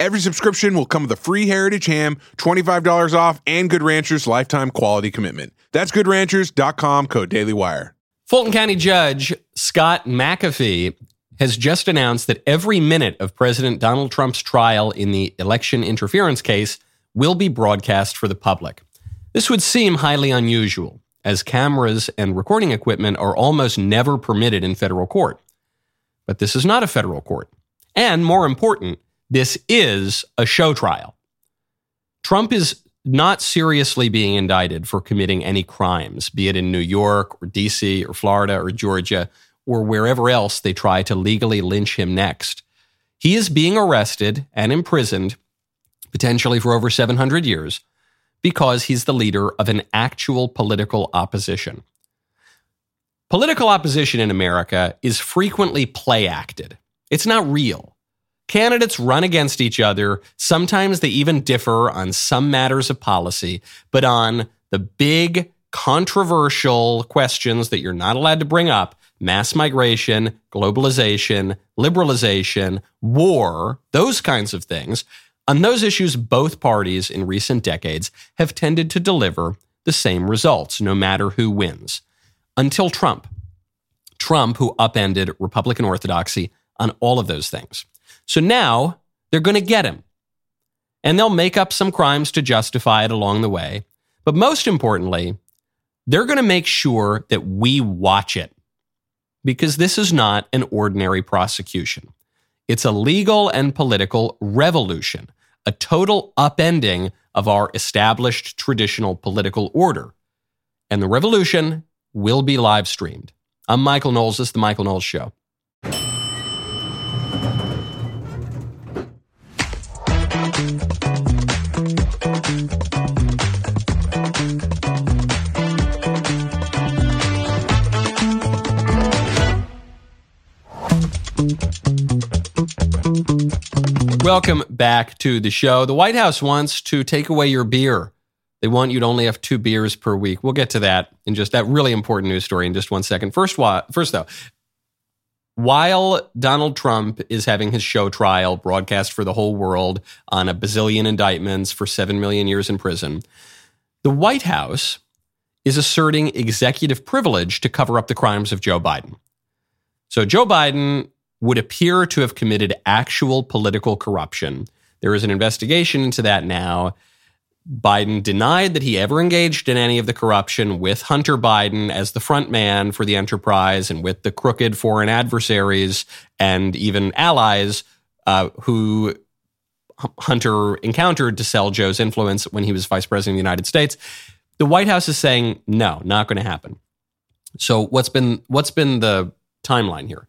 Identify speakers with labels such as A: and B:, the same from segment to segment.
A: Every subscription will come with a free Heritage ham, $25 off, and Good Ranchers lifetime quality commitment. That's goodranchers.com, code DailyWire.
B: Fulton County Judge Scott McAfee has just announced that every minute of President Donald Trump's trial in the election interference case will be broadcast for the public. This would seem highly unusual, as cameras and recording equipment are almost never permitted in federal court. But this is not a federal court. And more important, this is a show trial. Trump is not seriously being indicted for committing any crimes, be it in New York or DC or Florida or Georgia or wherever else they try to legally lynch him next. He is being arrested and imprisoned, potentially for over 700 years, because he's the leader of an actual political opposition. Political opposition in America is frequently play acted. It's not real. Candidates run against each other. Sometimes they even differ on some matters of policy, but on the big controversial questions that you're not allowed to bring up, mass migration, globalization, liberalization, war, those kinds of things. On those issues, both parties in recent decades have tended to deliver the same results, no matter who wins. Until Trump. Trump, who upended Republican orthodoxy on all of those things. So now they're going to get him. And they'll make up some crimes to justify it along the way. But most importantly, they're going to make sure that we watch it because this is not an ordinary prosecution. It's a legal and political revolution, a total upending of our established traditional political order. And the revolution will be live streamed. I'm Michael Knowles. This is The Michael Knowles Show. Welcome back to the show. The White House wants to take away your beer. They want you to only have two beers per week. We'll get to that in just that really important news story in just one second. First, first though, while Donald Trump is having his show trial broadcast for the whole world on a bazillion indictments for seven million years in prison, the White House is asserting executive privilege to cover up the crimes of Joe Biden. So Joe Biden would appear to have committed actual political corruption. There is an investigation into that now. Biden denied that he ever engaged in any of the corruption with Hunter Biden as the front man for the enterprise and with the crooked foreign adversaries and even allies uh, who Hunter encountered to sell Joe's influence when he was vice president of the United States. The White House is saying no, not going to happen. So what's been what's been the timeline here?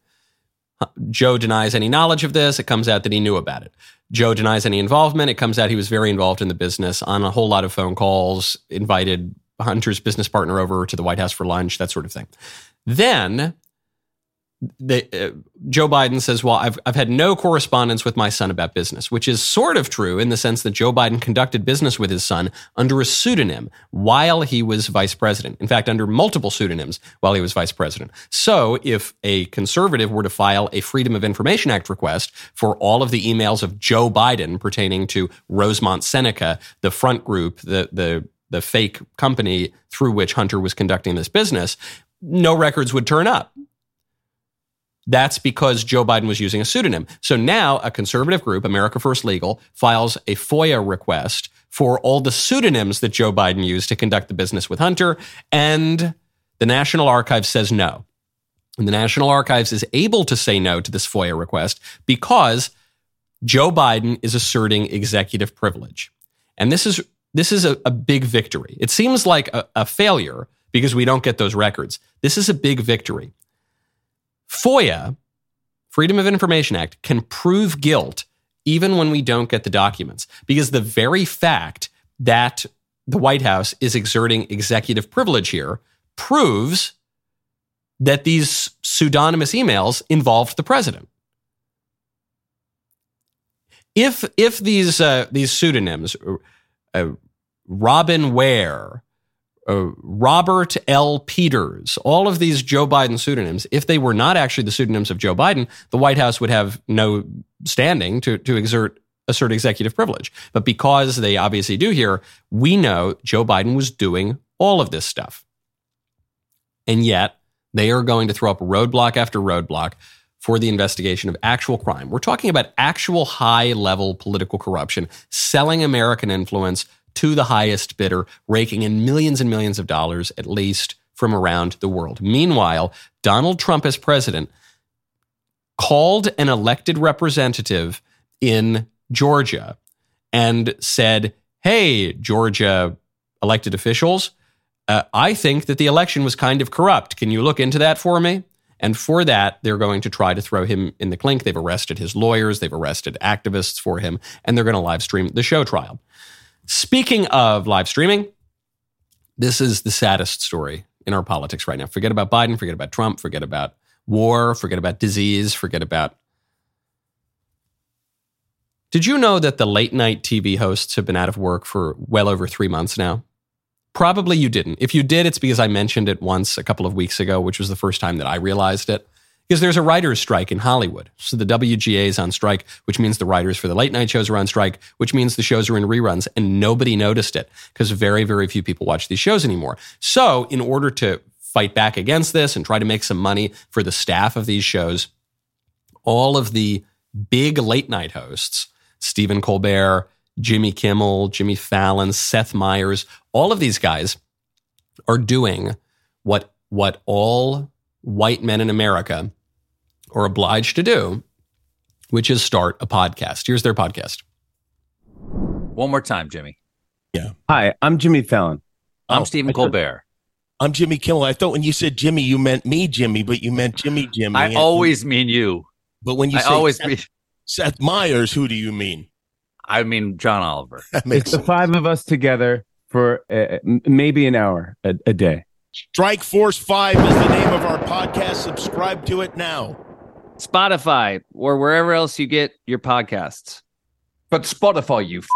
B: Joe denies any knowledge of this. It comes out that he knew about it. Joe denies any involvement. It comes out he was very involved in the business on a whole lot of phone calls, invited Hunter's business partner over to the White House for lunch, that sort of thing. Then uh, Joe Biden says, Well, I've, I've had no correspondence with my son about business, which is sort of true in the sense that Joe Biden conducted business with his son under a pseudonym while he was vice president. In fact, under multiple pseudonyms while he was vice president. So if a conservative were to file a Freedom of Information Act request for all of the emails of Joe Biden pertaining to Rosemont Seneca, the front group, the, the, the fake company through which Hunter was conducting this business, no records would turn up That's because Joe Biden was using a pseudonym. So now a conservative group, America First Legal, files a FOIA request for all the pseudonyms that Joe Biden used to conduct the business with Hunter. And the National Archives says no. And the National Archives is able to say no to this FOIA request because Joe Biden is asserting executive privilege. And this is this is a, a big victory. It seems like a, a failure because we don't get those records. This is a big victory. FOIA, Freedom of Information Act, can prove guilt even when we don't get the documents because the very fact that the White House is exerting executive privilege here proves that these pseudonymous emails involved the president. If if these uh, these pseudonyms, uh, Robin Ware, uh, Robert L. Peters, all of these Joe Biden pseudonyms, if they were not actually the pseudonyms of Joe Biden, the White House would have no standing to, to exert assert executive privilege. But because they obviously do here, we know Joe Biden was doing all of this stuff. And yet, they are going to throw up roadblock after roadblock for the investigation of actual crime. We're talking about actual high level political corruption, selling American influence, to the highest bidder, raking in millions and millions of dollars at least from around the world. Meanwhile, Donald Trump, as president, called an elected representative in Georgia and said, Hey, Georgia elected officials, uh, I think that the election was kind of corrupt. Can you look into that for me? And for that, they're going to try to throw him in the clink. They've arrested his lawyers, they've arrested activists for him, and they're going to live stream the show trial. Speaking of live streaming, this is the saddest story in our politics right now. Forget about Biden, forget about Trump, forget about war, forget about disease, forget about. Did you know that the late night TV hosts have been out of work for well over three months now? Probably you didn't. If you did, it's because I mentioned it once a couple of weeks ago, which was the first time that I realized it because there's a writer's strike in Hollywood. So the WGA is on strike, which means the writers for the late night shows are on strike, which means the shows are in reruns, and nobody noticed it because very, very few people watch these shows anymore. So in order to fight back against this and try to make some money for the staff of these shows, all of the big late night hosts, Stephen Colbert, Jimmy Kimmel, Jimmy Fallon, Seth Meyers, all of these guys are doing what what all white men in America are obliged to do, which is start a podcast. Here's their podcast.
C: One more time, Jimmy.
D: Yeah. Hi, I'm Jimmy Fallon.
C: I'm oh, Stephen Colbert.
E: I'm Jimmy Kimmel. I thought when you said Jimmy, you meant me, Jimmy, but you meant Jimmy, Jimmy.
C: I always mean you.
E: But when you I say always Seth, mean- Seth Meyers, who do you mean?
C: I mean John Oliver.
D: it's the five of us together for uh, maybe an hour a, a day.
E: Strike Force 5 is the name of our podcast. Subscribe to it now.
C: Spotify or wherever else you get your podcasts. But Spotify, you. F-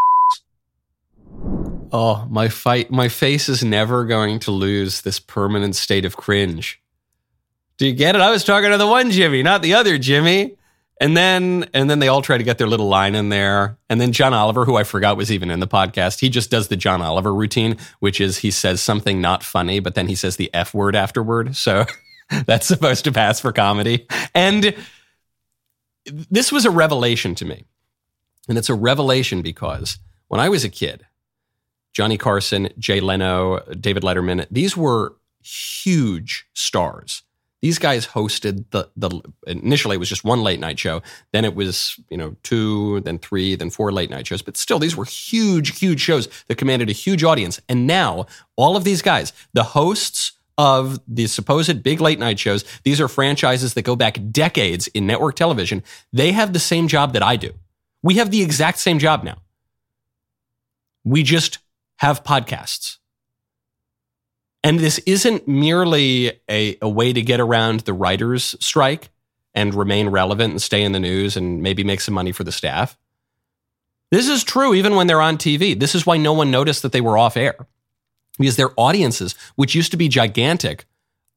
B: oh, my fight! My face is never going to lose this permanent state of cringe. Do you get it? I was talking to the one Jimmy, not the other Jimmy. And then and then they all try to get their little line in there. And then John Oliver, who I forgot was even in the podcast, he just does the John Oliver routine, which is he says something not funny, but then he says the F word afterward. So that's supposed to pass for comedy. And this was a revelation to me. And it's a revelation because when I was a kid, Johnny Carson, Jay Leno, David Letterman, these were huge stars these guys hosted the the initially it was just one late night show then it was you know two then three then four late night shows but still these were huge huge shows that commanded a huge audience and now all of these guys the hosts of the supposed big late night shows these are franchises that go back decades in network television. They have the same job that I do. We have the exact same job now. We just have podcasts. And this isn't merely a, a way to get around the writers' strike and remain relevant and stay in the news and maybe make some money for the staff. This is true even when they're on TV. This is why no one noticed that they were off air because their audiences, which used to be gigantic,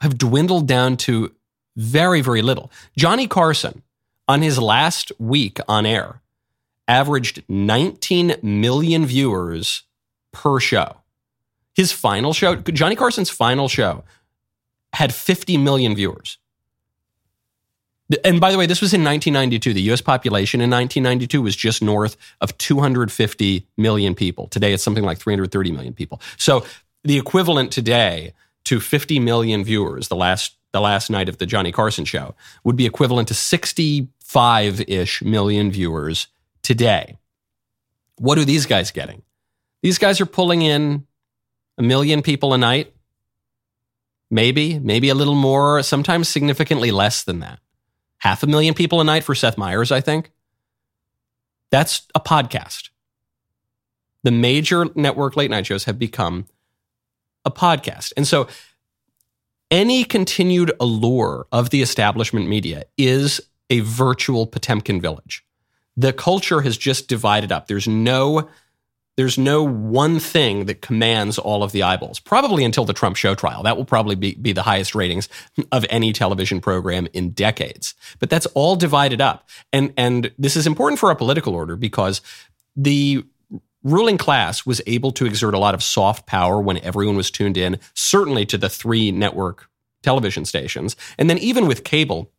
B: have dwindled down to very, very little. Johnny Carson, on his last week on air, averaged 19 million viewers per show. His final show, Johnny Carson's final show, had 50 million viewers. And by the way, this was in 1992. The US population in 1992 was just north of 250 million people. Today it's something like 330 million people. So the equivalent today to 50 million viewers the last the last night of the Johnny Carson show would be equivalent to 65-ish million viewers today. What are these guys getting? These guys are pulling in a million people a night. Maybe, maybe a little more, sometimes significantly less than that half a million people a night for Seth Meyers, I think. That's a podcast. The major network late night shows have become a podcast. And so any continued allure of the establishment media is a virtual Potemkin village. The culture has just divided up. There's no there's no one thing that commands all of the eyeballs, probably until the Trump show trial. That will probably be, be the highest ratings of any television program in decades. But that's all divided up. And, and this is important for our political order because the ruling class was able to exert a lot of soft power when everyone was tuned in, certainly to the three network television stations. And then even with cable,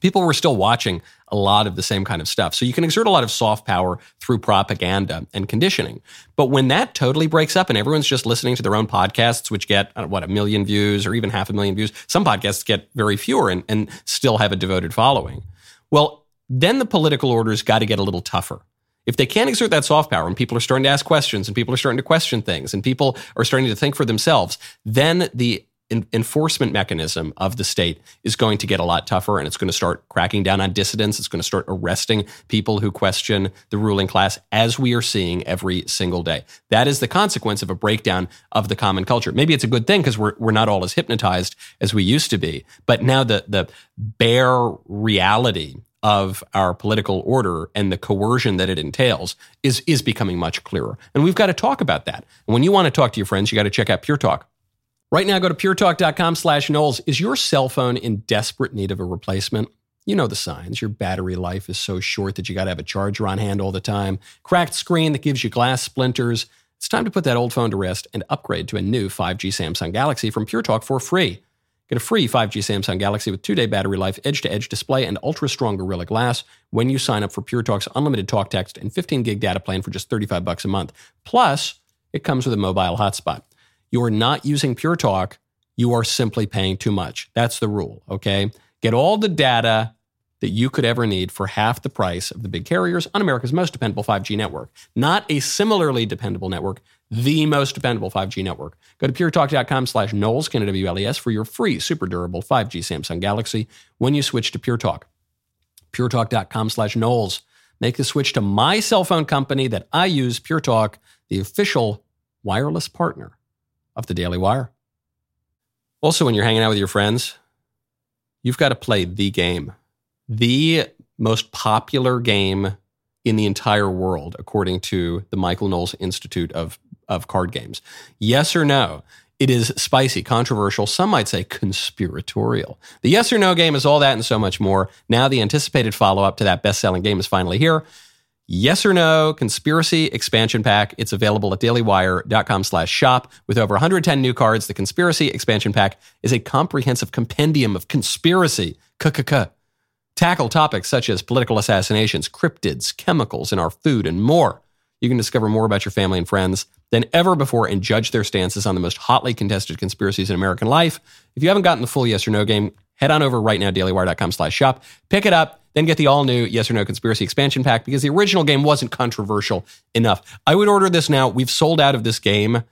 B: people were still watching a lot of the same kind of stuff. So you can exert a lot of soft power through propaganda and conditioning. But when that totally breaks up and everyone's just listening to their own podcasts, which get, uh, what, a million views or even half a million views, some podcasts get very fewer and, and still have a devoted following. Well, then the political order's got to get a little tougher. If they can't exert that soft power and people are starting to ask questions and people are starting to question things and people are starting to think for themselves, then the enforcement mechanism of the state is going to get a lot tougher and it's going to start cracking down on dissidents. It's going to start arresting people who question the ruling class, as we are seeing every single day. That is the consequence of a breakdown of the common culture. Maybe it's a good thing because we're, we're not all as hypnotized as we used to be. But now the, the bare reality of our political order and the coercion that it entails is, is becoming much clearer. And we've got to talk about that. And when you want to talk to your friends, you got to check out Pure Talk. Right now, go to puretalk.com slash Knowles. Is your cell phone in desperate need of a replacement? You know the signs. Your battery life is so short that you got to have a charger on hand all the time. Cracked screen that gives you glass splinters. It's time to put that old phone to rest and upgrade to a new 5G Samsung Galaxy from Pure Talk for free. Get a free 5G Samsung Galaxy with two day battery life, edge to edge display, and ultra strong Gorilla Glass when you sign up for Pure Talk's unlimited talk text and 15 gig data plan for just 35 bucks a month. Plus, it comes with a mobile hotspot you are not using Pure Talk, you are simply paying too much. That's the rule, okay? Get all the data that you could ever need for half the price of the big carriers on America's most dependable 5G network. Not a similarly dependable network, the most dependable 5G network. Go to puretalk.com slash Knowles, K-N-W-L-E-S, for your free, super durable 5G Samsung Galaxy when you switch to Pure Talk. puretalk.com slash Knowles. Make the switch to my cell phone company that I use, Pure Talk, the official wireless partner of the Daily Wire. Also, when you're hanging out with your friends, you've got to play the game, the most popular game in the entire world, according to the Michael Knowles Institute of, of Card Games. Yes or no? It is spicy, controversial, some might say conspiratorial. The yes or no game is all that and so much more. Now, the anticipated follow up to that best selling game is finally here. Yes or no conspiracy expansion pack. It's available at dailywire.com slash shop with over 110 new cards. The conspiracy expansion pack is a comprehensive compendium of conspiracy. K-k-k. Tackle topics such as political assassinations, cryptids, chemicals in our food, and more. You can discover more about your family and friends than ever before and judge their stances on the most hotly contested conspiracies in American life. If you haven't gotten the full yes or no game, head on over right now, dailywire.com slash shop. Pick it up then get the all new Yes or No Conspiracy expansion pack because the original game wasn't controversial enough. I would order this now. We've sold out of this game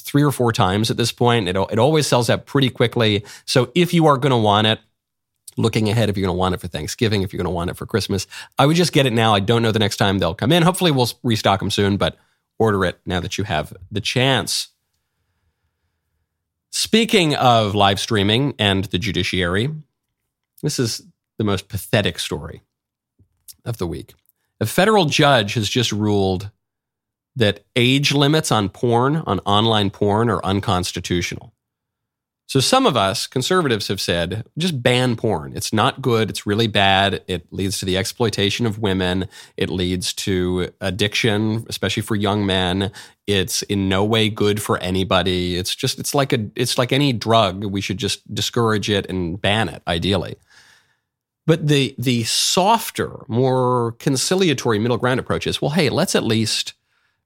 B: three or four times at this point. It, it always sells out pretty quickly. So if you are going to want it, looking ahead, if you're going to want it for Thanksgiving, if you're going to want it for Christmas, I would just get it now. I don't know the next time they'll come in. Hopefully, we'll restock them soon, but order it now that you have the chance. Speaking of live streaming and the judiciary, this is the most pathetic story of the week. A federal judge has just ruled that age limits on porn, on online porn, are unconstitutional. So some of us conservatives have said just ban porn. It's not good. It's really bad. It leads to the exploitation of women. It leads to addiction, especially for young men. It's in no way good for anybody. It's just it's like a it's like any drug. We should just discourage it and ban it ideally. But the the softer, more conciliatory middle ground approach is, well, hey, let's at least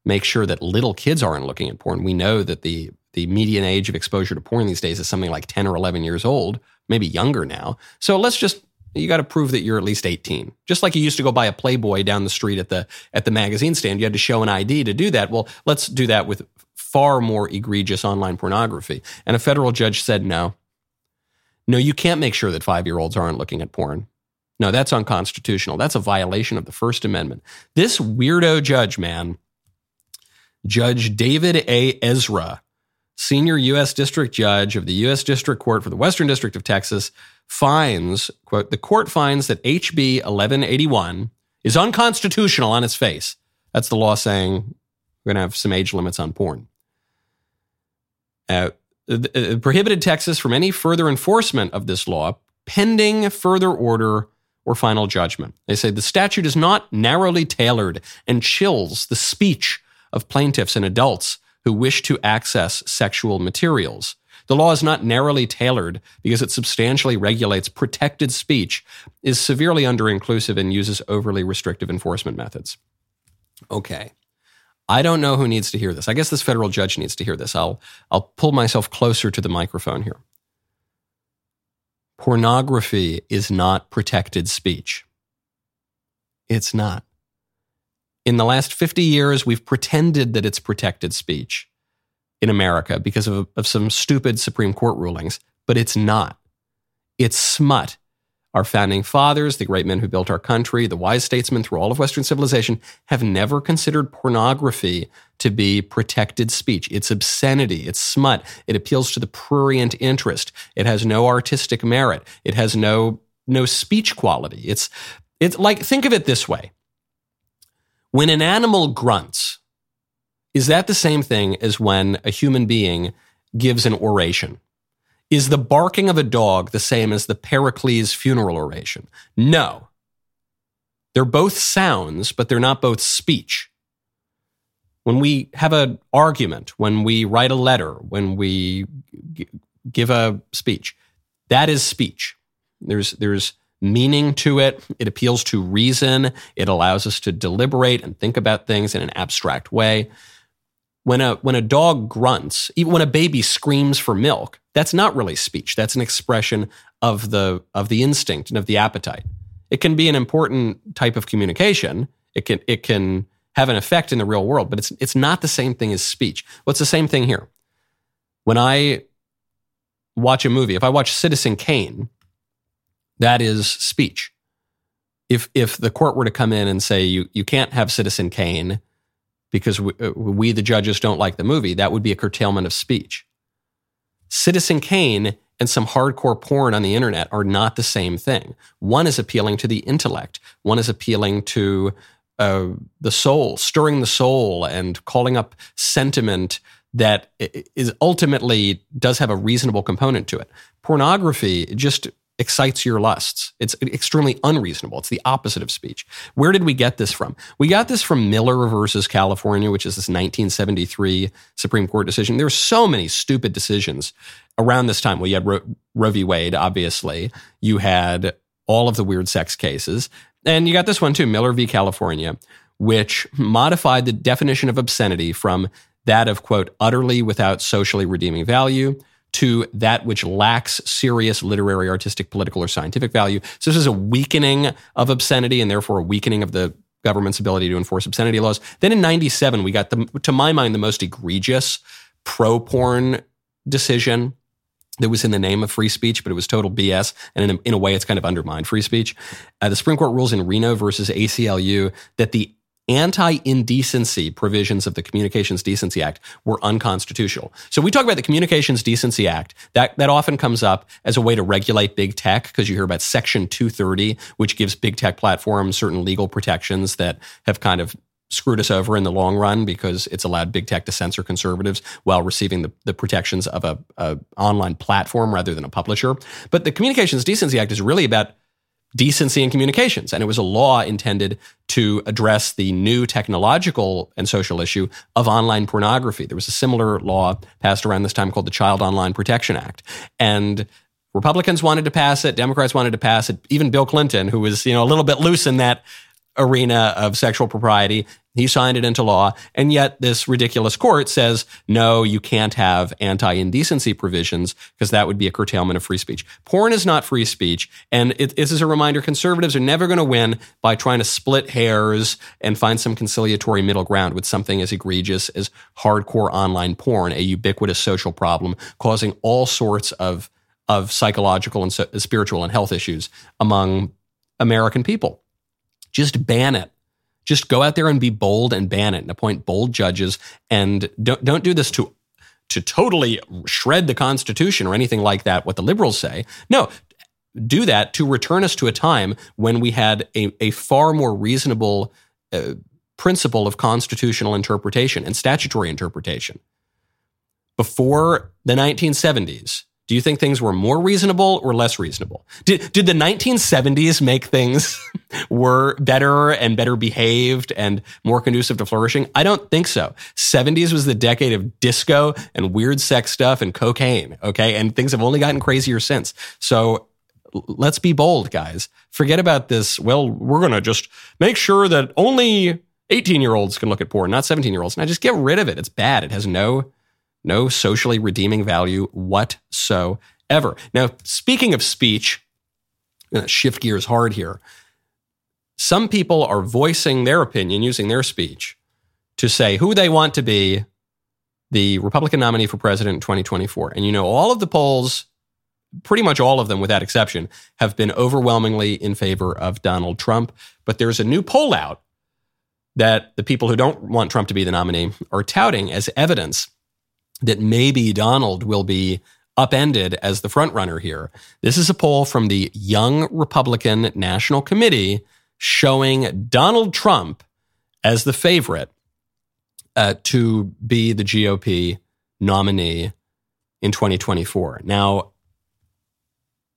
B: make sure that little kids aren't looking at porn. We know that the the median age of exposure to porn these days is something like 10 or 11 years old, maybe younger now. So let's just you got to prove that you're at least 18. Just like you used to go buy a Playboy down the street at the at the magazine stand, you had to show an ID to do that. Well, let's do that with far more egregious online pornography. And a federal judge said no. No, you can't make sure that 5-year-olds aren't looking at porn. No, that's unconstitutional. That's a violation of the First Amendment. This weirdo judge, man, Judge David A. Ezra, senior U.S. District Judge of the U.S. District Court for the Western District of Texas, finds, quote, the court finds that HB 1181 is unconstitutional on its face. That's the law saying we're going to have some age limits on porn. Uh, prohibited Texas from any further enforcement of this law pending further order or final judgment. They say the statute is not narrowly tailored and chills the speech of plaintiffs and adults who wish to access sexual materials. The law is not narrowly tailored because it substantially regulates protected speech, is severely under-inclusive, and uses overly restrictive enforcement methods. Okay. I don't know who needs to hear this. I guess this federal judge needs to hear this. I'll, I'll pull myself closer to the microphone here. Pornography is not protected speech. It's not. In the last 50 years, we've pretended that it's protected speech in America because of, of some stupid Supreme Court rulings, but it's not. It's smut. Our founding fathers, the great men who built our country, the wise statesmen through all of Western civilization, have never considered pornography to be protected speech. It's obscenity, it's smut, it appeals to the prurient interest, it has no artistic merit, it has no, no speech quality. It's, it's like, think of it this way when an animal grunts, is that the same thing as when a human being gives an oration? Is the barking of a dog the same as the Pericles funeral oration? No. They're both sounds, but they're not both speech. When we have an argument, when we write a letter, when we give a speech, that is speech. There's, there's meaning to it. It appeals to reason. It allows us to deliberate and think about things in an abstract way. When a, when a dog grunts, even when a baby screams for milk, that's not really speech. That's an expression of the, of the instinct and of the appetite. It can be an important type of communication. It can, it can have an effect in the real world, but it's, it's not the same thing as speech. What's well, the same thing here? When I watch a movie, if I watch Citizen Kane, that is speech. If if the court were to come in and say you you can't have Citizen Kane because we, uh, we the judges don't like the movie, that would be a curtailment of speech. Citizen Kane and some hardcore porn on the internet are not the same thing. One is appealing to the intellect. One is appealing to uh, the soul, stirring the soul and calling up sentiment that is ultimately does have a reasonable component to it. Pornography just excites your lusts. It's extremely unreasonable. It's the opposite of speech. Where did we get this from? We got this from Miller versus California, which is this 1973 Supreme Court decision. There were so many stupid decisions around this time. Well, you had Ro- Roe v. Wade, obviously. You had all of the weird sex cases. And you got this one too, Miller v. California, which modified the definition of obscenity from that of, quote, utterly without socially redeeming value to that which lacks serious literary, artistic, political, or scientific value. So this is a weakening of obscenity and therefore a weakening of the government's ability to enforce obscenity laws. Then in 97, we got the, to my mind, the most egregious pro porn decision that was in the name of free speech, but it was total BS. And in a, in a way, it's kind of undermined free speech. Uh, the Supreme Court rules in Reno versus ACLU that the anti indecency provisions of the Communications Decency Act were unconstitutional. So we talk about the Communications Decency Act. That, that often comes up as a way to regulate big tech because you hear about Section 230, which gives big tech platforms certain legal protections that have kind of screwed us over in the long run because it's allowed big tech to censor conservatives while receiving the, the protections of a, a online platform rather than a publisher. But the Communications Decency Act is really about decency in communications. And it was a law intended to address the new technological and social issue of online pornography. There was a similar law passed around this time called the Child Online Protection Act. And Republicans wanted to pass it, Democrats wanted to pass it, even Bill Clinton, who was, you know, a little bit loose in that arena of sexual propriety. He signed it into law. And yet this ridiculous court says, no, you can't have anti-indecency provisions because that would be a curtailment of free speech. Porn is not free speech. And it, this is a reminder conservatives are never going to win by trying to split hairs and find some conciliatory middle ground with something as egregious as hardcore online porn, a ubiquitous social problem causing all sorts of, of psychological and so, spiritual and health issues among American people. Just ban it. Just go out there and be bold and ban it and appoint bold judges and don't don't do this to to totally shred the Constitution or anything like that, what the liberals say. No, do that to return us to a time when we had a, a far more reasonable uh, principle of constitutional interpretation and statutory interpretation. Before the 1970s, do you think things were more reasonable or less reasonable? Did, did the 1970s make things were better and better behaved and more conducive to flourishing? I don't think so. 70s was the decade of disco and weird sex stuff and cocaine. Okay. And things have only gotten crazier since. So let's be bold, guys. Forget about this. Well, we're going to just make sure that only 18 year olds can look at porn, not 17 year olds. Now just get rid of it. It's bad. It has no no socially redeeming value whatsoever. Now, speaking of speech, shift gears hard here. Some people are voicing their opinion using their speech to say who they want to be the Republican nominee for president in 2024. And you know, all of the polls, pretty much all of them without exception, have been overwhelmingly in favor of Donald Trump. But there's a new poll out that the people who don't want Trump to be the nominee are touting as evidence that maybe Donald will be upended as the frontrunner here. This is a poll from the Young Republican National Committee showing Donald Trump as the favorite uh, to be the GOP nominee in 2024. Now,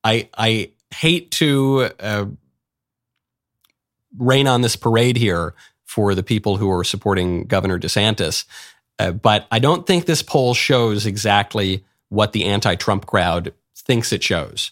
B: I I hate to uh, rain on this parade here for the people who are supporting Governor DeSantis. Uh, but I don't think this poll shows exactly what the anti Trump crowd thinks it shows.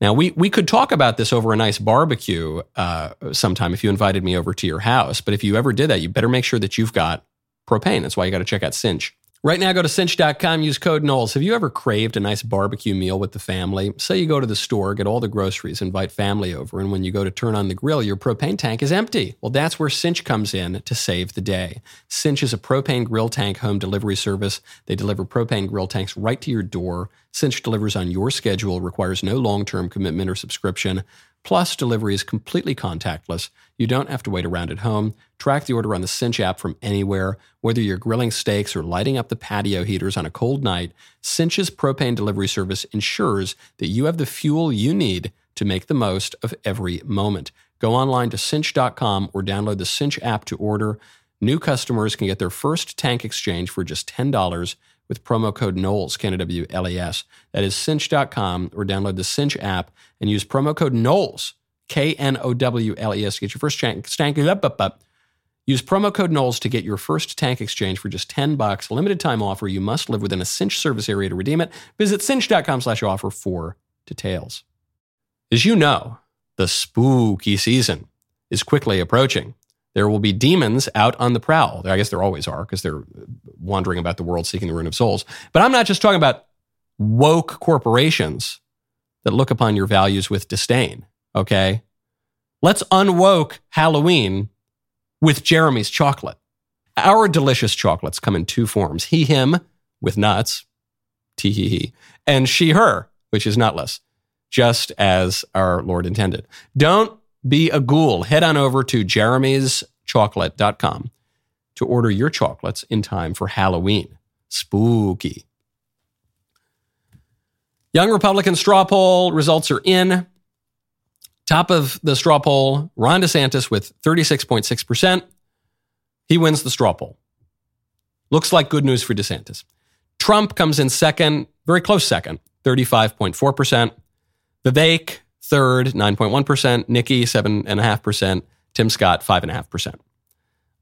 B: Now, we, we could talk about this over a nice barbecue uh, sometime if you invited me over to your house. But if you ever did that, you better make sure that you've got propane. That's why you got to check out Cynch. Right now, go to cynch.com, use code Knowles. Have you ever craved a nice barbecue meal with the family? Say you go to the store, get all the groceries, invite family over, and when you go to turn on the grill, your propane tank is empty. Well, that's where Cynch comes in to save the day. Cynch is a propane grill tank home delivery service. They deliver propane grill tanks right to your door. Cynch delivers on your schedule, requires no long term commitment or subscription. Plus, delivery is completely contactless. You don't have to wait around at home. Track the order on the Cynch app from anywhere. Whether you're grilling steaks or lighting up the patio heaters on a cold night, Cynch's propane delivery service ensures that you have the fuel you need to make the most of every moment. Go online to cynch.com or download the Cynch app to order. New customers can get their first tank exchange for just $10 with promo code Knowles, K-N-W-L-E-S. That is cynch.com or download the Cynch app and use promo code Knowles, K-N-O-W-L-E-S to get your first tank. Use promo code Knowles to get your first tank exchange for just 10 bucks. Limited time offer. You must live within a Cynch service area to redeem it. Visit cynch.com slash offer for details. As you know, the spooky season is quickly approaching. There will be demons out on the prowl. I guess there always are because they're wandering about the world seeking the ruin of souls. But I'm not just talking about woke corporations that look upon your values with disdain. Okay. Let's unwoke Halloween with Jeremy's chocolate. Our delicious chocolates come in two forms he, him with nuts, tee hee hee, and she, her, which is nutless, just as our Lord intended. Don't be a ghoul. Head on over to jeremy'schocolate.com to order your chocolates in time for Halloween. Spooky. Young Republican straw poll results are in. Top of the straw poll, Ron DeSantis with 36.6%. He wins the straw poll. Looks like good news for DeSantis. Trump comes in second, very close second, 35.4%. Vivek, Third, 9.1%. Nikki, 7.5%. Tim Scott, 5.5%.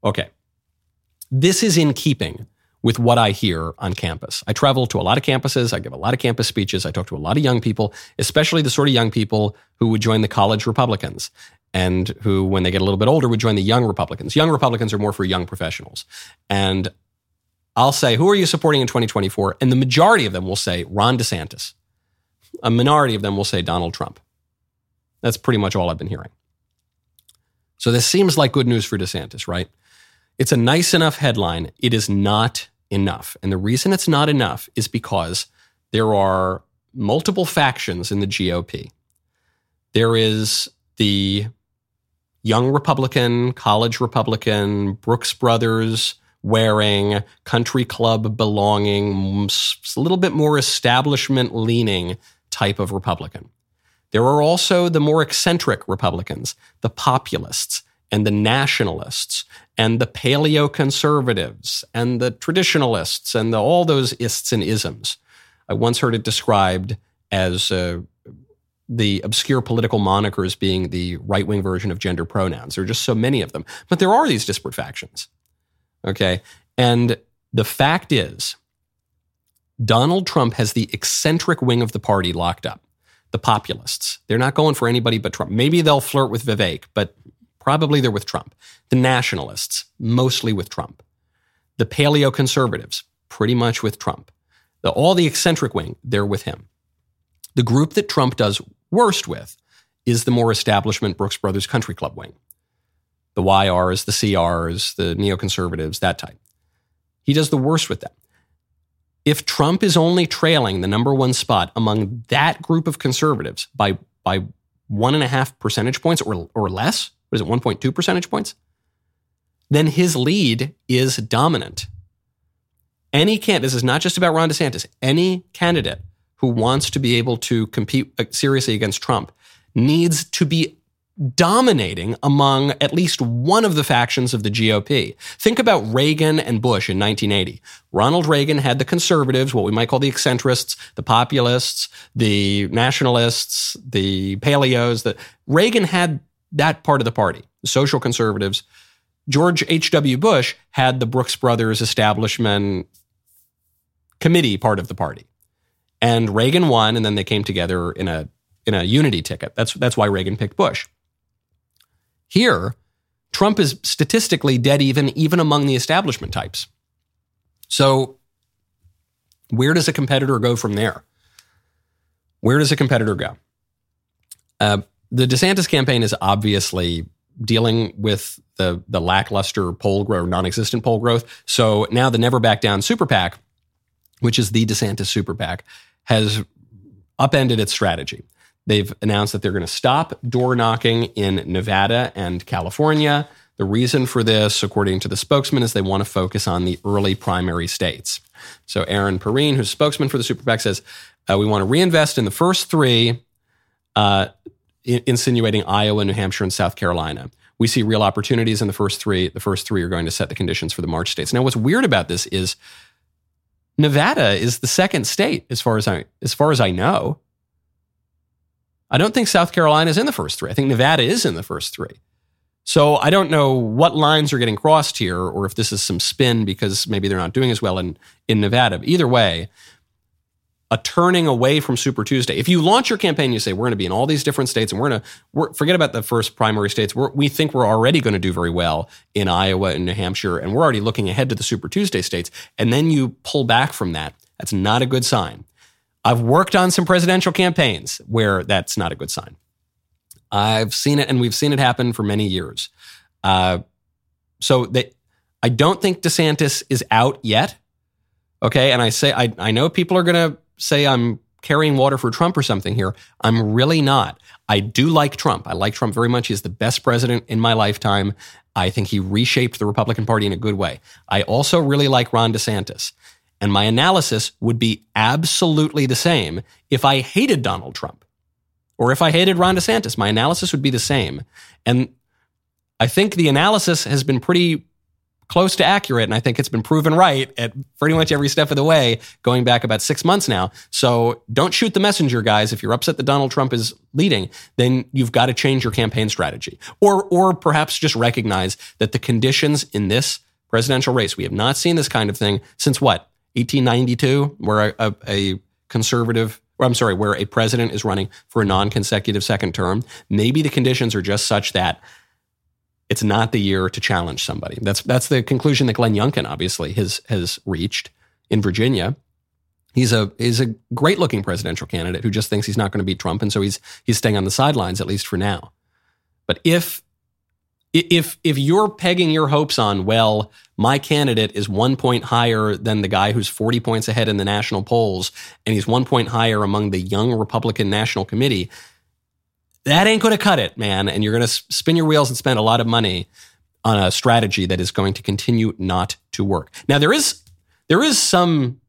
B: Okay. This is in keeping with what I hear on campus. I travel to a lot of campuses. I give a lot of campus speeches. I talk to a lot of young people, especially the sort of young people who would join the college Republicans and who, when they get a little bit older, would join the young Republicans. Young Republicans are more for young professionals. And I'll say, who are you supporting in 2024? And the majority of them will say Ron DeSantis. A minority of them will say Donald Trump. That's pretty much all I've been hearing. So this seems like good news for DeSantis, right? It's a nice enough headline. It is not enough. And the reason it's not enough is because there are multiple factions in the GOP. There is the young Republican, college Republican, Brooks Brothers wearing, country club belonging, a little bit more establishment leaning type of Republican. There are also the more eccentric Republicans, the populists and the nationalists and the paleo conservatives and the traditionalists and the, all those ists and isms. I once heard it described as uh, the obscure political monikers being the right wing version of gender pronouns. There are just so many of them. But there are these disparate factions. Okay. And the fact is, Donald Trump has the eccentric wing of the party locked up. The populists. They're not going for anybody but Trump. Maybe they'll flirt with Vivek, but probably they're with Trump. The nationalists, mostly with Trump. The paleo conservatives, pretty much with Trump. The, all the eccentric wing, they're with him. The group that Trump does worst with is the more establishment Brooks Brothers Country Club wing. The YRs, the CRs, the neoconservatives, that type. He does the worst with them. If Trump is only trailing the number one spot among that group of conservatives by, by one and a half percentage points or, or less, what is it, 1.2 percentage points? Then his lead is dominant. Any candidate, this is not just about Ron DeSantis, any candidate who wants to be able to compete uh, seriously against Trump needs to be dominating among at least one of the factions of the GOP. Think about Reagan and Bush in 1980. Ronald Reagan had the conservatives, what we might call the eccentrists, the populists, the nationalists, the paleos. The, Reagan had that part of the party, the social conservatives. George H.W. Bush had the Brooks Brothers establishment committee part of the party. And Reagan won, and then they came together in a in a unity ticket. That's that's why Reagan picked Bush. Here, Trump is statistically dead even even among the establishment types. So, where does a competitor go from there? Where does a competitor go? Uh, the DeSantis campaign is obviously dealing with the the lackluster poll growth, non-existent poll growth. So now the Never Back Down Super PAC, which is the DeSantis Super PAC, has upended its strategy. They've announced that they're going to stop door knocking in Nevada and California. The reason for this, according to the spokesman, is they want to focus on the early primary states. So Erin Perrine, who's spokesman for the Super PAC, says uh, we want to reinvest in the first three, uh, insinuating Iowa, New Hampshire, and South Carolina. We see real opportunities in the first three. The first three are going to set the conditions for the March states. Now, what's weird about this is Nevada is the second state as far as I as far as I know. I don't think South Carolina is in the first three. I think Nevada is in the first three. So I don't know what lines are getting crossed here, or if this is some spin because maybe they're not doing as well in in Nevada. But either way, a turning away from Super Tuesday. If you launch your campaign, you say we're going to be in all these different states, and we're going to forget about the first primary states. We're, we think we're already going to do very well in Iowa and New Hampshire, and we're already looking ahead to the Super Tuesday states. And then you pull back from that. That's not a good sign. I've worked on some presidential campaigns where that's not a good sign. I've seen it, and we've seen it happen for many years. Uh, so they, I don't think DeSantis is out yet. Okay, and I say I, I know people are going to say I'm carrying water for Trump or something here. I'm really not. I do like Trump. I like Trump very much. He's the best president in my lifetime. I think he reshaped the Republican Party in a good way. I also really like Ron DeSantis. And my analysis would be absolutely the same if I hated Donald Trump or if I hated Ron DeSantis. My analysis would be the same. And I think the analysis has been pretty close to accurate. And I think it's been proven right at pretty much every step of the way, going back about six months now. So don't shoot the messenger, guys. If you're upset that Donald Trump is leading, then you've got to change your campaign strategy. Or, or perhaps just recognize that the conditions in this presidential race. We have not seen this kind of thing since what 1892, where a, a, conservative or I'm sorry, where a president is running for a non consecutive second term, maybe the conditions are just such that it's not the year to challenge somebody. That's, that's the conclusion that Glenn Youngkin obviously has, has reached in Virginia. He's a, he's a great looking presidential candidate who just thinks he's not going to beat Trump. And so he's, he's staying on the sidelines, at least for now. But if if if you're pegging your hopes on well my candidate is one point higher than the guy who's 40 points ahead in the national polls and he's one point higher among the young republican national committee that ain't going to cut it man. And you're going to spin your wheels and spend a lot of money on a strategy that is going to continue not to work. Now there is there is some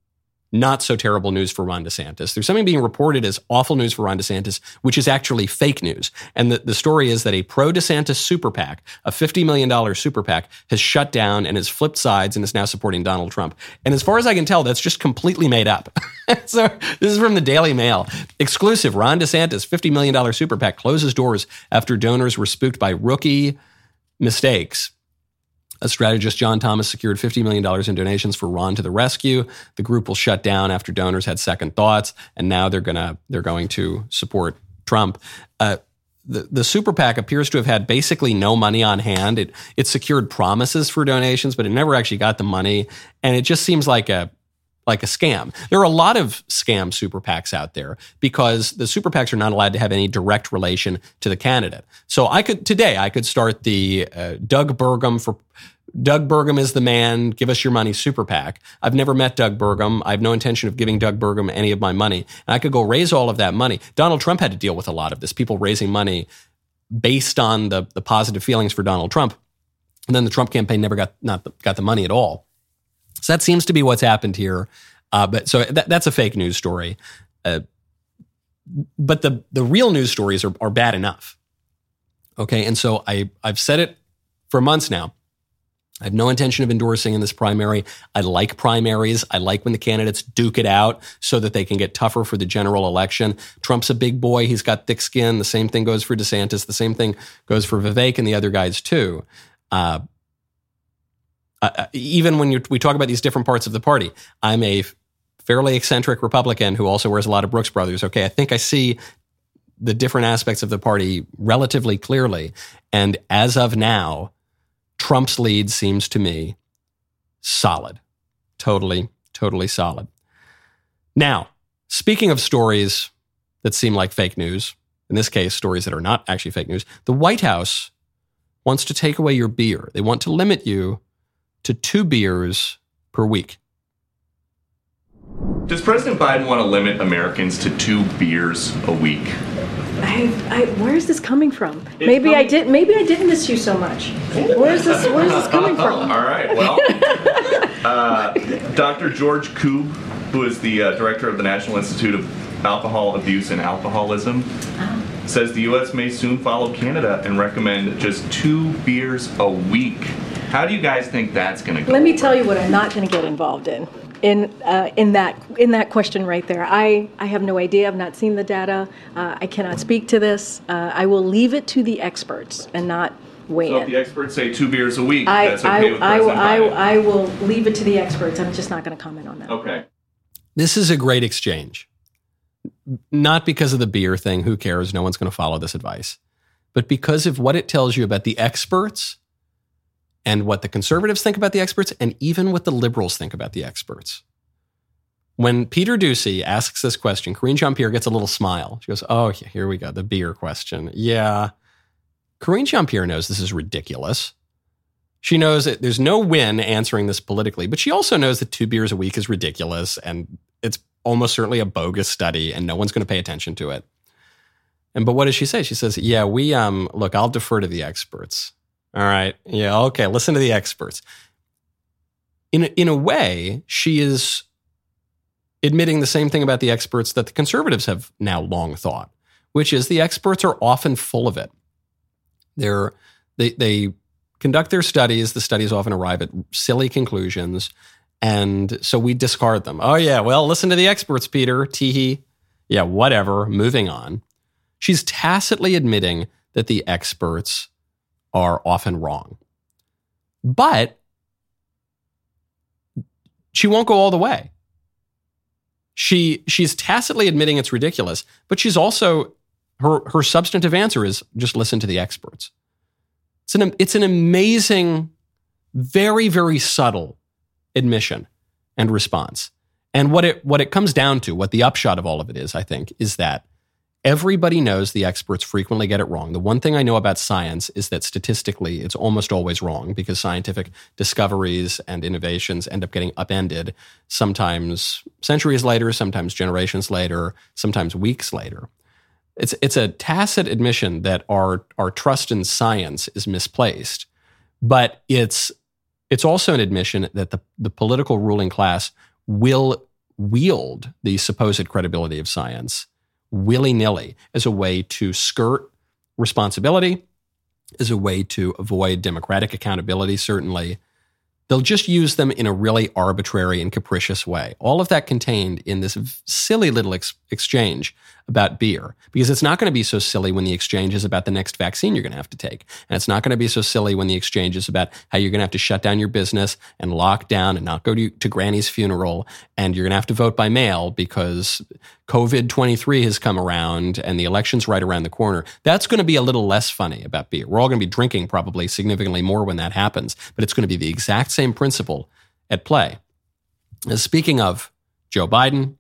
B: not so terrible news for Ron DeSantis. There's something being reported as awful news for Ron DeSantis, which is actually fake news. And the, the story is that a pro DeSantis super PAC, a $50 million super PAC, has shut down and has flipped sides and is now supporting Donald Trump. And as far as I can tell, that's just completely made up. so this is from the Daily Mail. Exclusive Ron DeSantis, $50 million super PAC, closes doors after donors were spooked by rookie mistakes. A strategist, John Thomas, secured $50 million in donations for Ron to the rescue. The group will shut down after donors had second thoughts, and now they're gonna they're going to support Trump. Uh, the, the super PAC appears to have had basically no money on hand. It it secured promises for donations, but it never actually got the money, and it just seems like a like a scam. There are a lot of scam super PACs out there because the super PACs are not allowed to have any direct relation to the candidate. So I could today I could start the uh, Doug Burgum for Doug Burgum is the man. Give us your money, super PAC. I've never met Doug Burgum. I have no intention of giving Doug Burgum any of my money. And I could go raise all of that money. Donald Trump had to deal with a lot of this. People raising money based on the, the positive feelings for Donald Trump. And then the Trump campaign never got not the, got the money at all. So that seems to be what's happened here. Uh, but so that, that's a fake news story. Uh, but the the real news stories are, are bad enough. Okay, and so I I've said it for months now. I have no intention of endorsing in this primary. I like primaries. I like when the candidates duke it out so that they can get tougher for the general election. Trump's a big boy. He's got thick skin. The same thing goes for DeSantis. The same thing goes for Vivek and the other guys too. Uh, uh, even when we talk about these different parts of the party, I'm a fairly eccentric Republican who also wears a lot of Brooks Brothers. Okay, I think I see the different aspects of the party relatively clearly. And as of now, Trump's lead seems to me solid. Totally, totally solid. Now, speaking of stories that seem like fake news, in this case, stories that are not actually fake news, the White House wants to take away your beer. They want to limit you to two beers per week.
F: Does President Biden want to limit Americans to two beers a week?
G: I, I, where is this coming from? maybe I did. Maybe I didn't miss you so much. Where is this? Where is this coming from?
F: All right. Well, uh, Dr. George Koob, who is the uh, director of the National Institute of Alcohol Abuse and Alcoholism, oh. says the U.S. may soon follow Canada and recommend just two beers a week how do you guys think that's going to go?
G: Let me tell you what I'm not going to get involved in. In uh, in that in that question right there, I I have no idea. I've not seen the data. Uh, I cannot speak to this. Uh, I will leave it to the experts and not weigh
F: so
G: in.
F: if the experts say two beers a week,
G: I,
F: that's okay
G: I,
F: with
G: I,
F: President
G: I,
F: Biden.
G: I will leave it to the experts. I'm just not going to comment on that.
F: Okay.
B: This is a great exchange. Not because of the beer thing, who cares? No one's going to follow this advice. But because of what it tells you about the experts and what the conservatives think about the experts, and even what the liberals think about the experts. When Peter Doocy asks this question, Karine Jean Pierre gets a little smile. She goes, Oh, here we go, the beer question. Yeah. Karine Jean Pierre knows this is ridiculous. She knows that there's no win answering this politically, but she also knows that two beers a week is ridiculous and it's almost certainly a bogus study and no one's going to pay attention to it. And but what does she say? She says, "Yeah, we um look, I'll defer to the experts. All right. Yeah. Okay. Listen to the experts. In a, in a way, she is admitting the same thing about the experts that the conservatives have now long thought, which is the experts are often full of it. They're they they conduct their studies. The studies often arrive at silly conclusions, and so we discard them. Oh yeah. Well, listen to the experts, Peter. Teehee. Yeah. Whatever. Moving on. She's tacitly admitting that the experts are often wrong. But she won't go all the way. She she's tacitly admitting it's ridiculous, but she's also her her substantive answer is just listen to the experts. It's an it's an amazing, very very subtle admission and response. And what it what it comes down to, what the upshot of all of it is, I think, is that everybody knows the experts frequently get it wrong. The one thing I know about science is that statistically it's almost always wrong because scientific discoveries and innovations end up getting upended sometimes centuries later, sometimes generations later, sometimes weeks later. It's it's a tacit admission that our our trust in science is misplaced, but it's it's also an admission that the, the political ruling class will wield the supposed credibility of science willy nilly as a way to skirt responsibility, as a way to avoid democratic accountability, certainly. They'll just use them in a really arbitrary and capricious way. All of that contained in this silly little ex- exchange about beer because it's not going to be so silly when the exchange is about the next vaccine you're going to have to take. And it's not going to be so silly when the exchange is about how you're going to have to shut down your business and lock down and not go to, to granny's funeral. And you're going to have to vote by mail because COVID 23 has come around and the election's right around the corner. That's going to be a little less funny about beer. We're all going to be drinking probably significantly more when that happens, but it's going to be the exact same principle at play. Speaking of Joe Biden,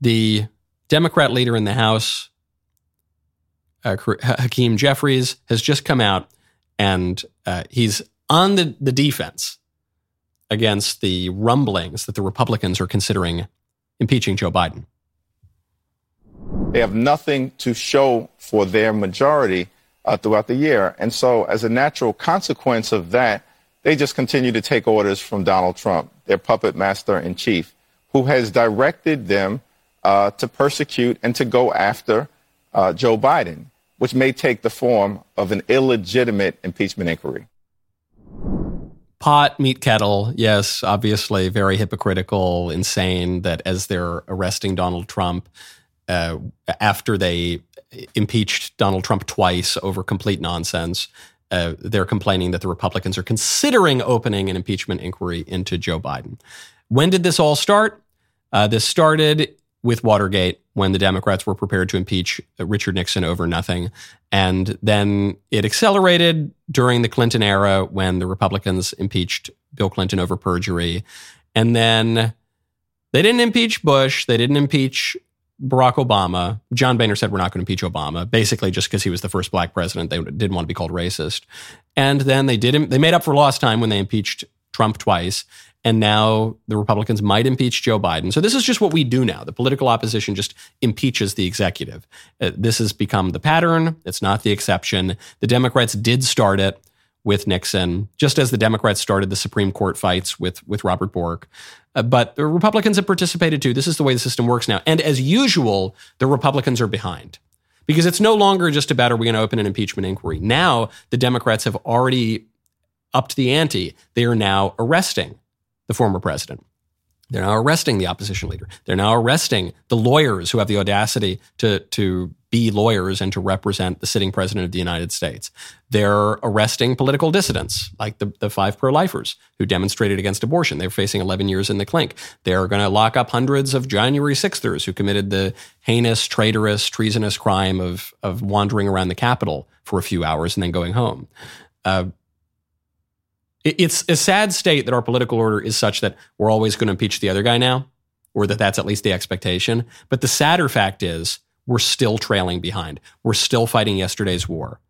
B: the Democrat leader in the House, uh, Hakeem Jeffries, has just come out and uh, he's on the, the defense against the rumblings that the Republicans are considering impeaching Joe Biden.
H: They have nothing to show for their majority uh, throughout the year. And so, as a natural consequence of that, they just continue to take orders from Donald Trump, their puppet master in chief, who has directed them uh, to persecute and to go after uh, Joe Biden, which may take the form of an illegitimate impeachment inquiry.
B: Pot, meet kettle, yes, obviously very hypocritical, insane that as they're arresting Donald Trump, uh, after they impeached Donald Trump twice over complete nonsense, uh, they're complaining that the Republicans are considering opening an impeachment inquiry into Joe Biden. When did this all start? Uh, this started with Watergate when the Democrats were prepared to impeach Richard Nixon over nothing. And then it accelerated during the Clinton era when the Republicans impeached Bill Clinton over perjury. And then they didn't impeach Bush, they didn't impeach Barack Obama. John Boehner said we're not going to impeach Obama, basically just because he was the first black president. They didn't want to be called racist. And then they did they made up for lost time when they impeached Trump twice. And now the Republicans might impeach Joe Biden. So this is just what we do now. The political opposition just impeaches the executive. Uh, this has become the pattern. It's not the exception. The Democrats did start it with Nixon, just as the Democrats started the Supreme Court fights with, with Robert Bork. Uh, but the Republicans have participated too. This is the way the system works now. And as usual, the Republicans are behind because it's no longer just about are we going to open an impeachment inquiry. Now, the Democrats have already upped the ante. They are now arresting the former president. They're now arresting the opposition leader. They're now arresting the lawyers who have the audacity to, to be lawyers and to represent the sitting president of the United States. They're arresting political dissidents, like the, the five pro lifers who demonstrated against abortion. They're facing 11 years in the clink. They're going to lock up hundreds of January 6thers who committed the heinous, traitorous, treasonous crime of, of wandering around the Capitol for a few hours and then going home. Uh, it's a sad state that our political order is such that we're always going to impeach the other guy now, or that that's at least the expectation. But the sadder fact is we're still trailing behind. We're still fighting yesterday's war.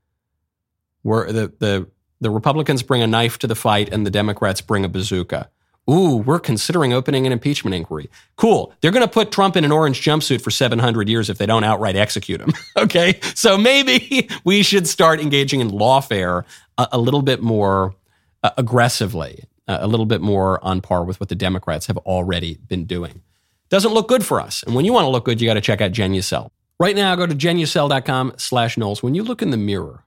B: We're, the, the, the Republicans bring a knife to the fight and the Democrats bring a bazooka. Ooh, we're considering opening an impeachment inquiry. Cool. They're going to put Trump in an orange jumpsuit for 700 years if they don't outright execute him. okay. So maybe we should start engaging in lawfare a, a little bit more uh, aggressively, uh, a little bit more on par with what the Democrats have already been doing. Doesn't look good for us. And when you want to look good, you got to check out Genucel. Right now, go to genucel.com slash Knowles. When you look in the mirror,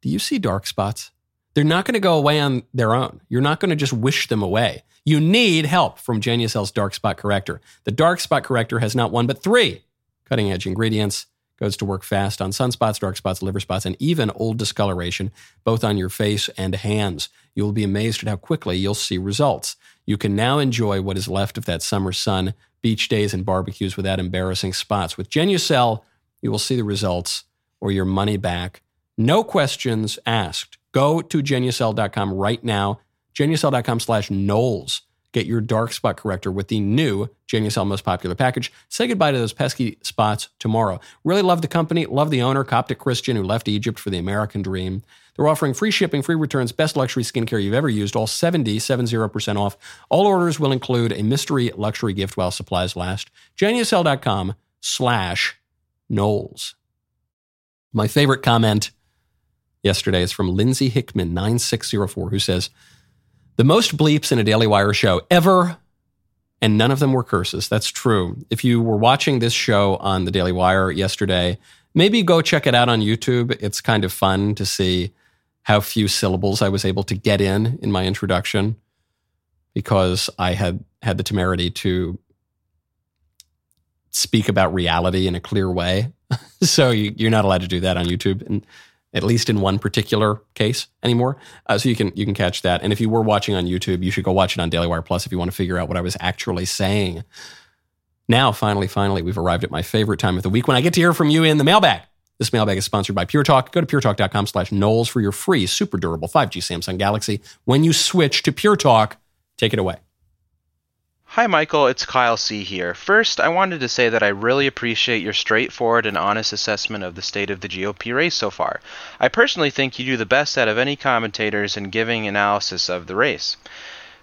B: do you see dark spots? They're not going to go away on their own. You're not going to just wish them away. You need help from Genucel's Dark Spot Corrector. The Dark Spot Corrector has not one, but three cutting edge ingredients Goes to work fast on sunspots, dark spots, liver spots, and even old discoloration, both on your face and hands. You will be amazed at how quickly you'll see results. You can now enjoy what is left of that summer sun, beach days, and barbecues without embarrassing spots. With Genucel, you will see the results or your money back. No questions asked. Go to genucel.com right now, genucel.com slash Knowles. Get your dark spot corrector with the new Genucel most popular package. Say goodbye to those pesky spots tomorrow. Really love the company, love the owner, Coptic Christian, who left Egypt for the American dream. They're offering free shipping, free returns, best luxury skincare you've ever used, all 70, 70% off. All orders will include a mystery luxury gift while supplies last. Genucel.com slash Knowles. My favorite comment yesterday is from Lindsay Hickman, 9604, who says, The most bleeps in a Daily Wire show ever, and none of them were curses. That's true. If you were watching this show on the Daily Wire yesterday, maybe go check it out on YouTube. It's kind of fun to see how few syllables I was able to get in in my introduction because I had had the temerity to speak about reality in a clear way. so you, are not allowed to do that on YouTube, and at least in one particular case anymore. Uh, so you can you can catch that. And if you were watching on YouTube, you should go watch it on Daily Wire Plus if you want to figure out what I was actually saying. Now, finally, finally, we've arrived at my favorite time of the week when I get to hear from you in the mailbag. This mailbag is sponsored by Pure Talk. Go to puretalk.com slash Knowles for your free, super durable 5G Samsung Galaxy. When you switch to Pure Talk, take it away.
I: Hi, Michael. It's Kyle C. here. First, I wanted to say that I really appreciate your straightforward and honest assessment of the state of the GOP race so far. I personally think you do the best out of any commentators in giving analysis of the race.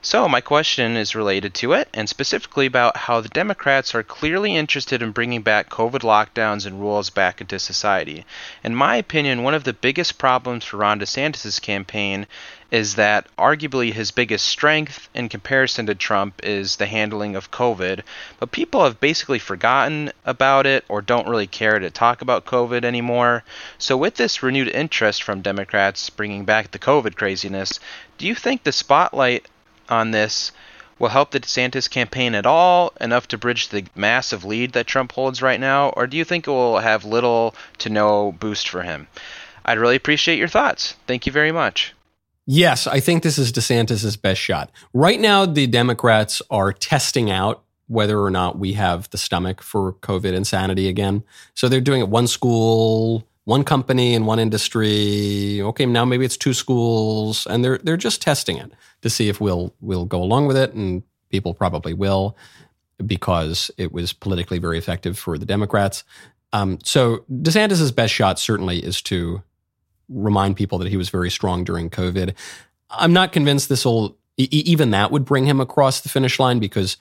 I: So, my question is related to it, and specifically about how the Democrats are clearly interested in bringing back COVID lockdowns and rules back into society. In my opinion, one of the biggest problems for Ron DeSantis' campaign is that arguably his biggest strength in comparison to Trump is the handling of COVID, but people have basically forgotten about it or don't really care to talk about COVID anymore. So, with this renewed interest from Democrats bringing back the COVID craziness, do you think the spotlight on this will help the DeSantis campaign at all, enough to bridge the massive lead that Trump holds right now, or do you think it will have little to no boost for him? I'd really appreciate your thoughts. Thank you very much.
B: Yes, I think this is DeSantis' best shot. Right now, the Democrats are testing out whether or not we have the stomach for COVID insanity again. So they're doing it one school, one company and one industry. Okay, now maybe it's two schools, and they're they're just testing it to see if we'll we'll go along with it, and people probably will because it was politically very effective for the Democrats. Um, so DeSantis' best shot certainly is to remind people that he was very strong during COVID. I'm not convinced this will even that would bring him across the finish line because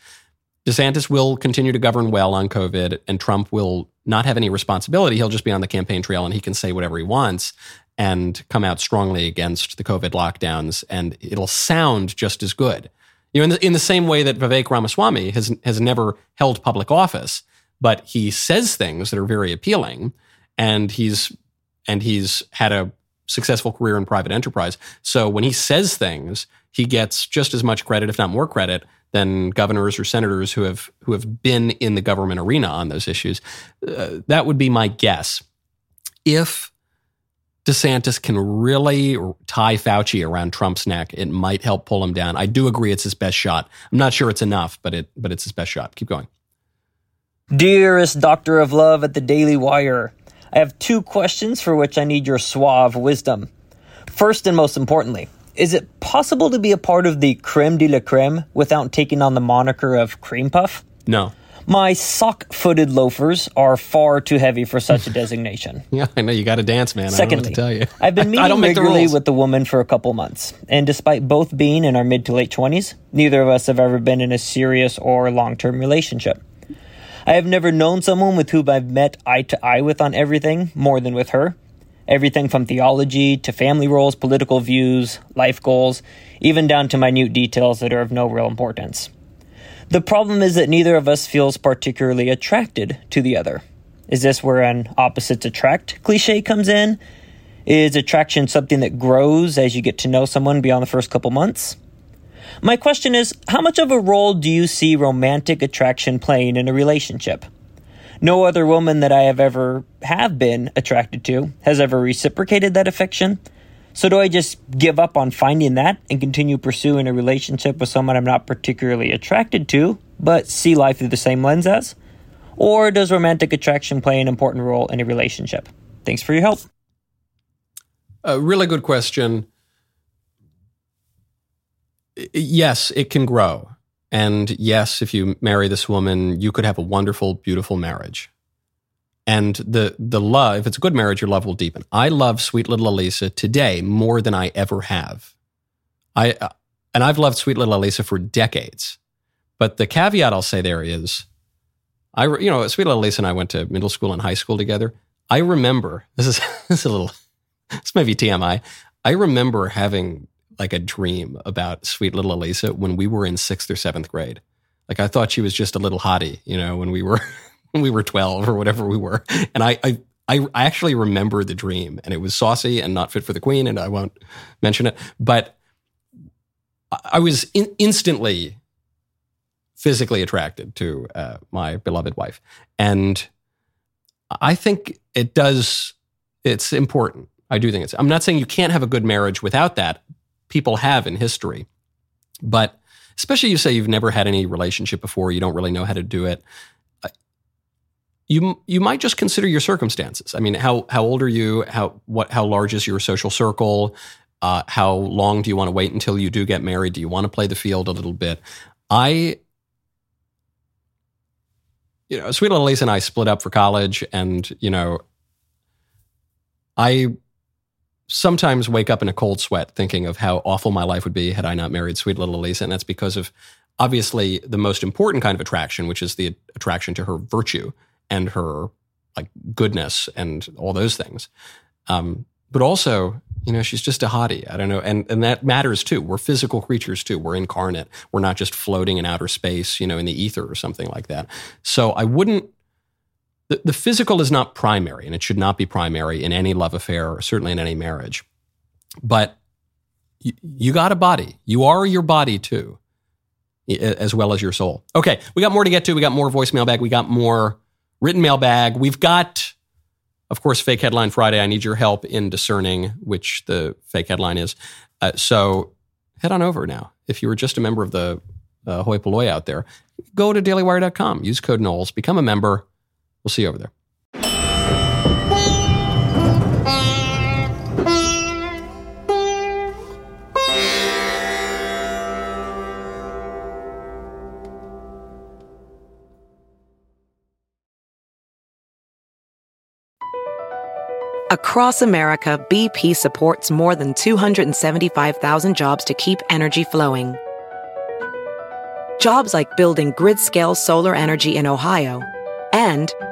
B: DeSantis will continue to govern well on COVID, and Trump will not have any responsibility. He'll just be on the campaign trail and he can say whatever he wants and come out strongly against the COVID lockdowns, and it'll sound just as good. You know, in the, in the same way that Vivek Ramaswamy has has never held public office, but he says things that are very appealing, and he's and he's had a successful career in private enterprise. So when he says things, he gets just as much credit, if not more credit, than governors or senators who have who have been in the government arena on those issues. Uh, that would be my guess. If DeSantis can really tie Fauci around Trump's neck, it might help pull him down. I do agree it's his best shot. I'm not sure it's enough, but it but it's his best shot. Keep going.
J: Dearest Doctor of Love at the Daily Wire, I have two questions for which I need your suave wisdom. First and most importantly, is it possible to be a part of the creme de la creme without taking on the moniker of cream puff?
B: No.
J: My sock footed loafers are far too heavy for such a designation.
B: yeah, I know you got to dance, man.
J: Secondly,
B: I tell you.
J: I've been meeting regularly with the woman for a couple months, and despite both being in our mid to late 20s, neither of us have ever been in a serious or long term relationship. I have never known someone with whom I've met eye to eye with on everything more than with her, Everything from theology to family roles, political views, life goals, even down to minute details that are of no real importance. The problem is that neither of us feels particularly attracted to the other. Is this where an opposites attract cliche comes in? Is attraction something that grows as you get to know someone beyond the first couple months? My question is how much of a role do you see romantic attraction playing in a relationship? No other woman that I have ever have been attracted to has ever reciprocated that affection. So do I just give up on finding that and continue pursuing a relationship with someone I'm not particularly attracted to, but see life through the same lens as? Or does romantic attraction play an important role in a relationship? Thanks for your help.
B: A really good question. Yes, it can grow. And yes, if you marry this woman, you could have a wonderful, beautiful marriage. And the the love, if it's a good marriage, your love will deepen. I love sweet little Alisa today more than I ever have. I uh, and I've loved sweet little Alisa for decades. But the caveat I'll say there is, I you know, sweet little Alisa and I went to middle school and high school together. I remember this is this is a little this might be TMI. I remember having like a dream about sweet little Alisa when we were in sixth or seventh grade. Like I thought she was just a little hottie, you know, when we were when we were twelve or whatever we were. And I, I I actually remember the dream, and it was saucy and not fit for the queen, and I won't mention it. But I was in, instantly physically attracted to uh, my beloved wife, and I think it does. It's important. I do think it's. I'm not saying you can't have a good marriage without that, people have in history. But especially you say you've never had any relationship before, you don't really know how to do it. Uh, you you might just consider your circumstances. I mean, how how old are you? How what how large is your social circle? Uh, how long do you want to wait until you do get married? Do you want to play the field a little bit? I, you know, Sweet Little Lisa and I split up for college, and you know, I sometimes wake up in a cold sweat thinking of how awful my life would be had I not married sweet little Alisa. And that's because of obviously the most important kind of attraction, which is the attraction to her virtue and her like goodness and all those things. Um, but also, you know, she's just a hottie. I don't know. And, and that matters too. We're physical creatures too. We're incarnate. We're not just floating in outer space, you know, in the ether or something like that. So I wouldn't the, the physical is not primary, and it should not be primary in any love affair, or certainly in any marriage. But you, you got a body. You are your body too, as well as your soul. Okay, we got more to get to. We got more voicemail bag. We got more written mailbag. We've got, of course, fake headline Friday. I need your help in discerning which the fake headline is. Uh, so head on over now. If you were just a member of the uh, hoi polloi out there, go to dailywire.com. Use code Knowles. Become a member. We'll see you over there.
K: Across America, BP supports more than 275,000 jobs to keep energy flowing. Jobs like building grid scale solar energy in Ohio and